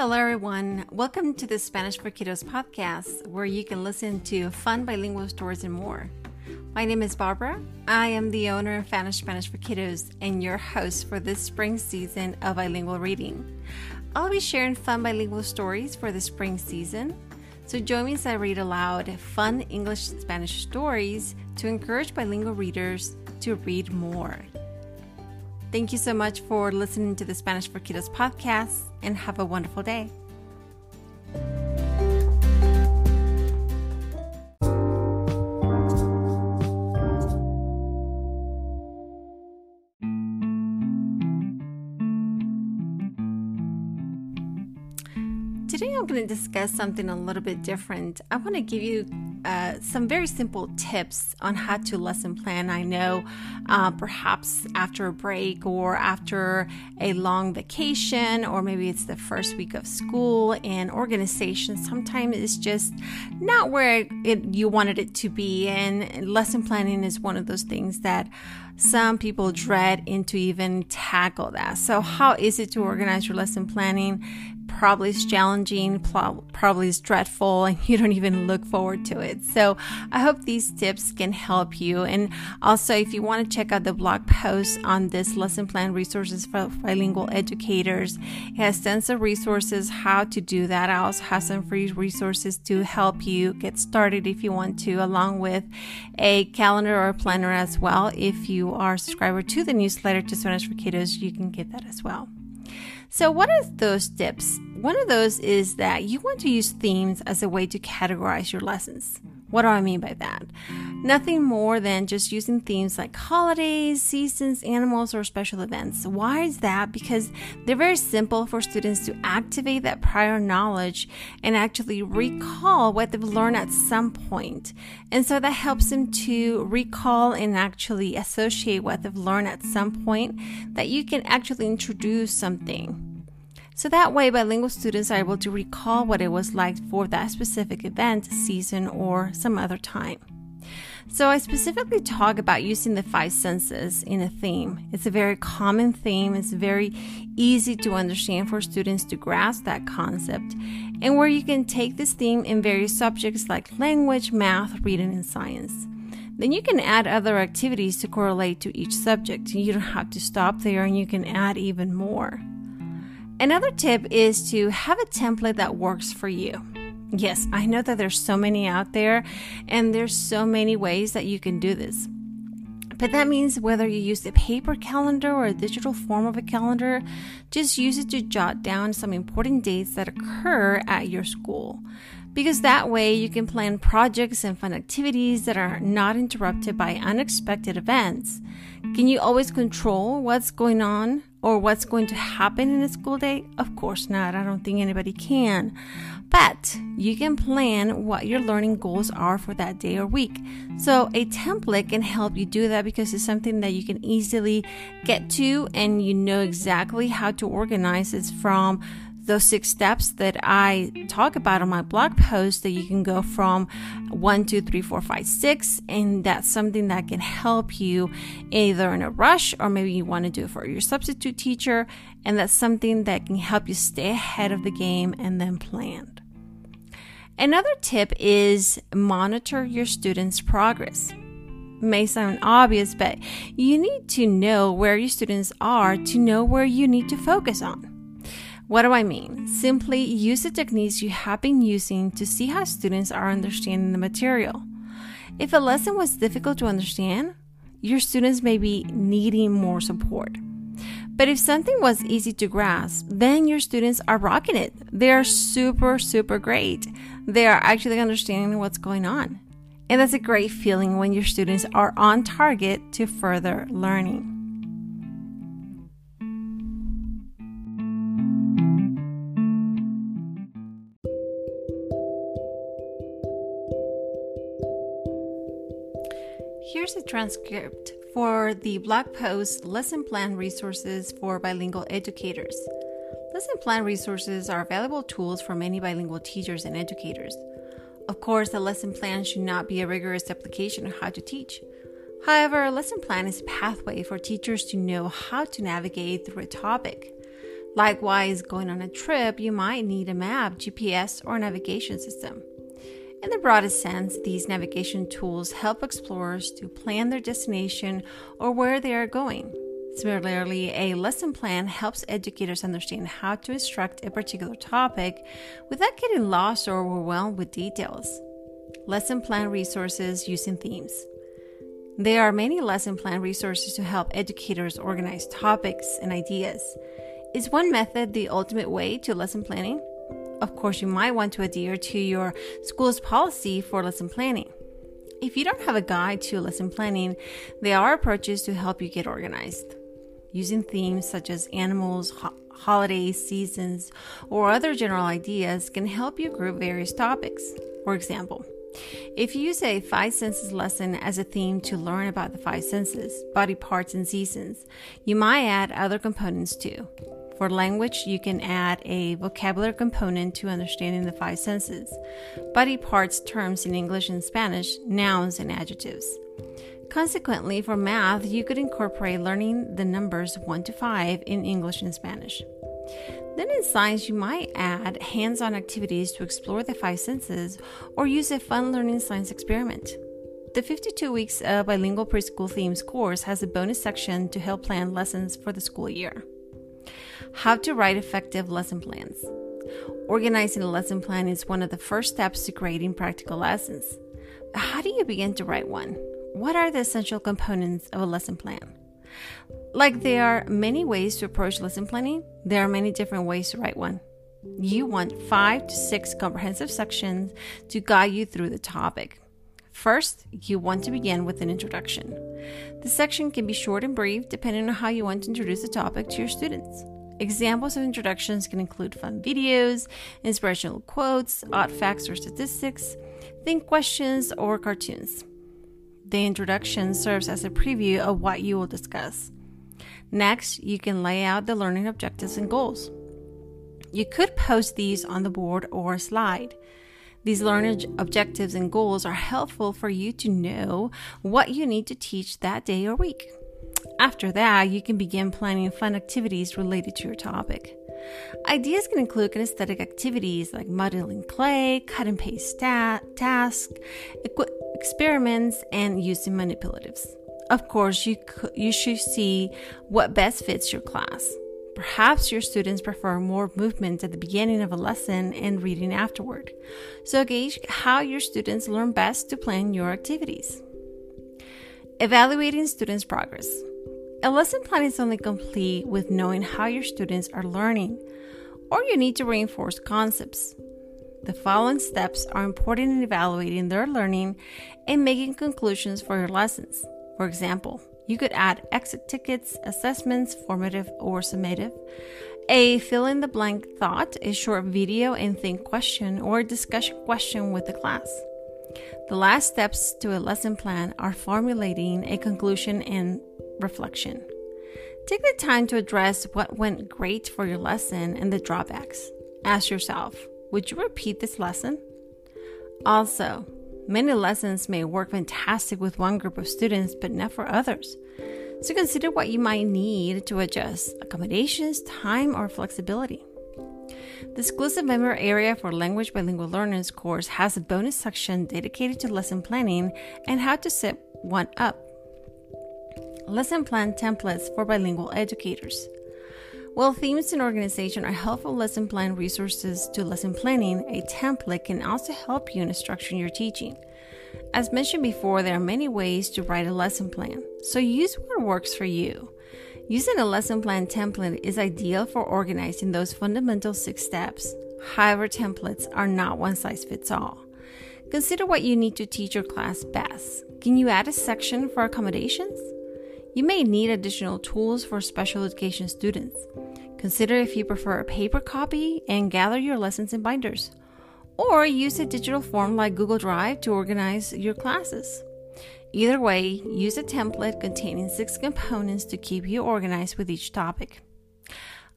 Hello, everyone. Welcome to the Spanish for Kiddos podcast, where you can listen to fun bilingual stories and more. My name is Barbara. I am the owner of Spanish Spanish for Kiddos and your host for this spring season of bilingual reading. I'll be sharing fun bilingual stories for the spring season. So join me as I read aloud fun English Spanish stories to encourage bilingual readers to read more. Thank you so much for listening to the Spanish for Kiddos podcast and have a wonderful day. Today, I'm going to discuss something a little bit different. I want to give you uh, some very simple tips on how to lesson plan. I know uh, perhaps after a break or after a long vacation, or maybe it's the first week of school and organization, sometimes it's just not where it, you wanted it to be. And lesson planning is one of those things that some people dread into even tackle that. So, how is it to organize your lesson planning? Probably is challenging, probably is dreadful, and you don't even look forward to it. So, I hope these tips can help you. And also, if you want to check out the blog post on this lesson plan resources for bilingual educators, it has tons of resources how to do that. I also have some free resources to help you get started if you want to, along with a calendar or planner as well. If you are a subscriber to the newsletter to Spanish for Kiddos, you can get that as well. So, what are those tips? One of those is that you want to use themes as a way to categorize your lessons. What do I mean by that? Nothing more than just using themes like holidays, seasons, animals, or special events. Why is that? Because they're very simple for students to activate that prior knowledge and actually recall what they've learned at some point. And so that helps them to recall and actually associate what they've learned at some point that you can actually introduce something so that way, bilingual students are able to recall what it was like for that specific event, season, or some other time. So, I specifically talk about using the five senses in a theme. It's a very common theme, it's very easy to understand for students to grasp that concept, and where you can take this theme in various subjects like language, math, reading, and science. Then you can add other activities to correlate to each subject. You don't have to stop there and you can add even more. Another tip is to have a template that works for you. Yes, I know that there's so many out there and there's so many ways that you can do this. But that means whether you use a paper calendar or a digital form of a calendar, just use it to jot down some important dates that occur at your school. Because that way you can plan projects and fun activities that are not interrupted by unexpected events. Can you always control what's going on or what's going to happen in a school day? Of course not. I don't think anybody can. But you can plan what your learning goals are for that day or week. So a template can help you do that because it's something that you can easily get to and you know exactly how to organize it from those six steps that I talk about on my blog post that you can go from one, two, three, four, five, six. And that's something that can help you either in a rush or maybe you want to do it for your substitute teacher. And that's something that can help you stay ahead of the game and then plan. Another tip is monitor your students' progress may sound obvious, but you need to know where your students are to know where you need to focus on. What do I mean? Simply use the techniques you have been using to see how students are understanding the material. If a lesson was difficult to understand, your students may be needing more support. But if something was easy to grasp, then your students are rocking it. They are super, super great. They are actually understanding what's going on. And that's a great feeling when your students are on target to further learning. Here's a transcript for the blog post Lesson Plan Resources for Bilingual Educators. Lesson plan resources are valuable tools for many bilingual teachers and educators. Of course, a lesson plan should not be a rigorous application of how to teach. However, a lesson plan is a pathway for teachers to know how to navigate through a topic. Likewise, going on a trip, you might need a map, GPS, or navigation system. In the broadest sense, these navigation tools help explorers to plan their destination or where they are going. Similarly, a lesson plan helps educators understand how to instruct a particular topic without getting lost or overwhelmed with details. Lesson plan resources using themes. There are many lesson plan resources to help educators organize topics and ideas. Is one method the ultimate way to lesson planning? Of course, you might want to adhere to your school's policy for lesson planning. If you don't have a guide to lesson planning, there are approaches to help you get organized. Using themes such as animals, ho- holidays, seasons, or other general ideas can help you group various topics. For example, if you use a five senses lesson as a theme to learn about the five senses, body parts, and seasons, you might add other components too. For language, you can add a vocabulary component to understanding the five senses, body parts, terms in English and Spanish, nouns, and adjectives. Consequently, for math, you could incorporate learning the numbers 1 to 5 in English and Spanish. Then in science, you might add hands on activities to explore the five senses or use a fun learning science experiment. The 52 weeks of bilingual preschool themes course has a bonus section to help plan lessons for the school year. How to write effective lesson plans. Organizing a lesson plan is one of the first steps to creating practical lessons. How do you begin to write one? What are the essential components of a lesson plan? Like there are many ways to approach lesson planning, there are many different ways to write one. You want five to six comprehensive sections to guide you through the topic. First, you want to begin with an introduction. The section can be short and brief depending on how you want to introduce the topic to your students. Examples of introductions can include fun videos, inspirational quotes, odd facts or statistics, think questions, or cartoons. The introduction serves as a preview of what you will discuss. Next, you can lay out the learning objectives and goals. You could post these on the board or slide. These learning objectives and goals are helpful for you to know what you need to teach that day or week. After that, you can begin planning fun activities related to your topic. Ideas can include kinesthetic activities like modeling clay, cut and paste ta- tasks, equi- experiments, and using manipulatives. Of course, you, c- you should see what best fits your class. Perhaps your students prefer more movement at the beginning of a lesson and reading afterward. So, gauge how your students learn best to plan your activities. Evaluating students' progress. A lesson plan is only complete with knowing how your students are learning, or you need to reinforce concepts. The following steps are important in evaluating their learning and making conclusions for your lessons. For example, you could add exit tickets, assessments, formative or summative, a fill in the blank thought, a short video and think question, or discussion question with the class. The last steps to a lesson plan are formulating a conclusion and reflection. Take the time to address what went great for your lesson and the drawbacks. Ask yourself, would you repeat this lesson? Also, many lessons may work fantastic with one group of students, but not for others. So consider what you might need to adjust accommodations, time, or flexibility. The exclusive member area for Language Bilingual Learners course has a bonus section dedicated to lesson planning and how to set one up. Lesson plan templates for bilingual educators. While themes and organization are helpful lesson plan resources to lesson planning, a template can also help you in structuring your teaching. As mentioned before, there are many ways to write a lesson plan, so use what works for you. Using a lesson plan template is ideal for organizing those fundamental six steps. However, templates are not one size fits all. Consider what you need to teach your class best. Can you add a section for accommodations? You may need additional tools for special education students. Consider if you prefer a paper copy and gather your lessons in binders, or use a digital form like Google Drive to organize your classes. Either way, use a template containing six components to keep you organized with each topic.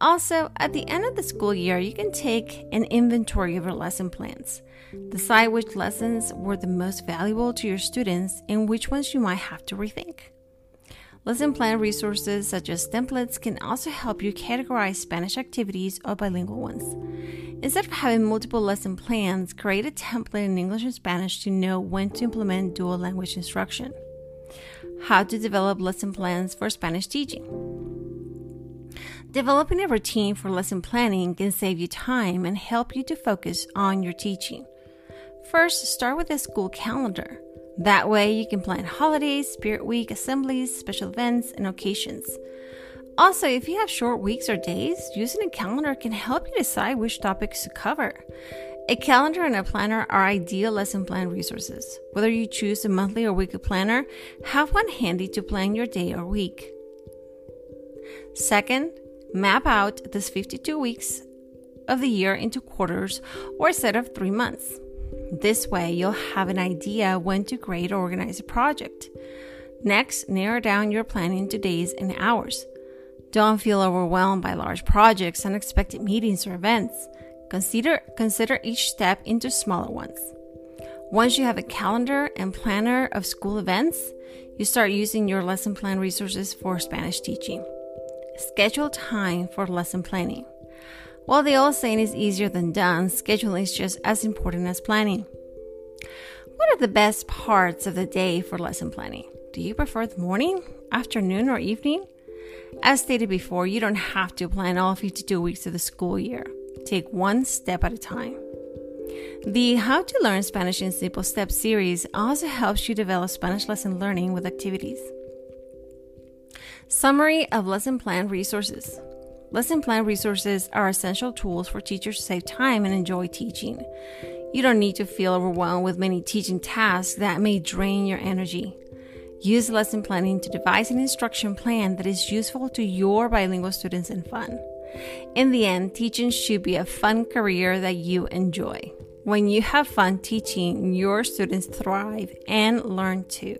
Also, at the end of the school year, you can take an inventory of your lesson plans. Decide which lessons were the most valuable to your students and which ones you might have to rethink. Lesson plan resources such as templates can also help you categorize Spanish activities or bilingual ones. Instead of having multiple lesson plans, create a template in English and Spanish to know when to implement dual language instruction. How to develop lesson plans for Spanish teaching. Developing a routine for lesson planning can save you time and help you to focus on your teaching. First, start with a school calendar. That way, you can plan holidays, Spirit Week, assemblies, special events, and occasions. Also, if you have short weeks or days, using a calendar can help you decide which topics to cover. A calendar and a planner are ideal lesson plan resources. Whether you choose a monthly or weekly planner, have one handy to plan your day or week. Second, map out this 52 weeks of the year into quarters or a set of three months. This way, you'll have an idea when to grade or organize a project. Next, narrow down your planning to days and hours. Don't feel overwhelmed by large projects, unexpected meetings, or events. Consider, consider each step into smaller ones. Once you have a calendar and planner of school events, you start using your lesson plan resources for Spanish teaching. Schedule time for lesson planning. While the old saying is easier than done, scheduling is just as important as planning. What are the best parts of the day for lesson planning? Do you prefer the morning, afternoon, or evening? As stated before, you don't have to plan all 52 weeks of the school year. Take one step at a time. The How to Learn Spanish in Simple Steps series also helps you develop Spanish lesson learning with activities. Summary of lesson plan resources. Lesson plan resources are essential tools for teachers to save time and enjoy teaching. You don't need to feel overwhelmed with many teaching tasks that may drain your energy. Use lesson planning to devise an instruction plan that is useful to your bilingual students and fun. In the end, teaching should be a fun career that you enjoy. When you have fun teaching, your students thrive and learn too.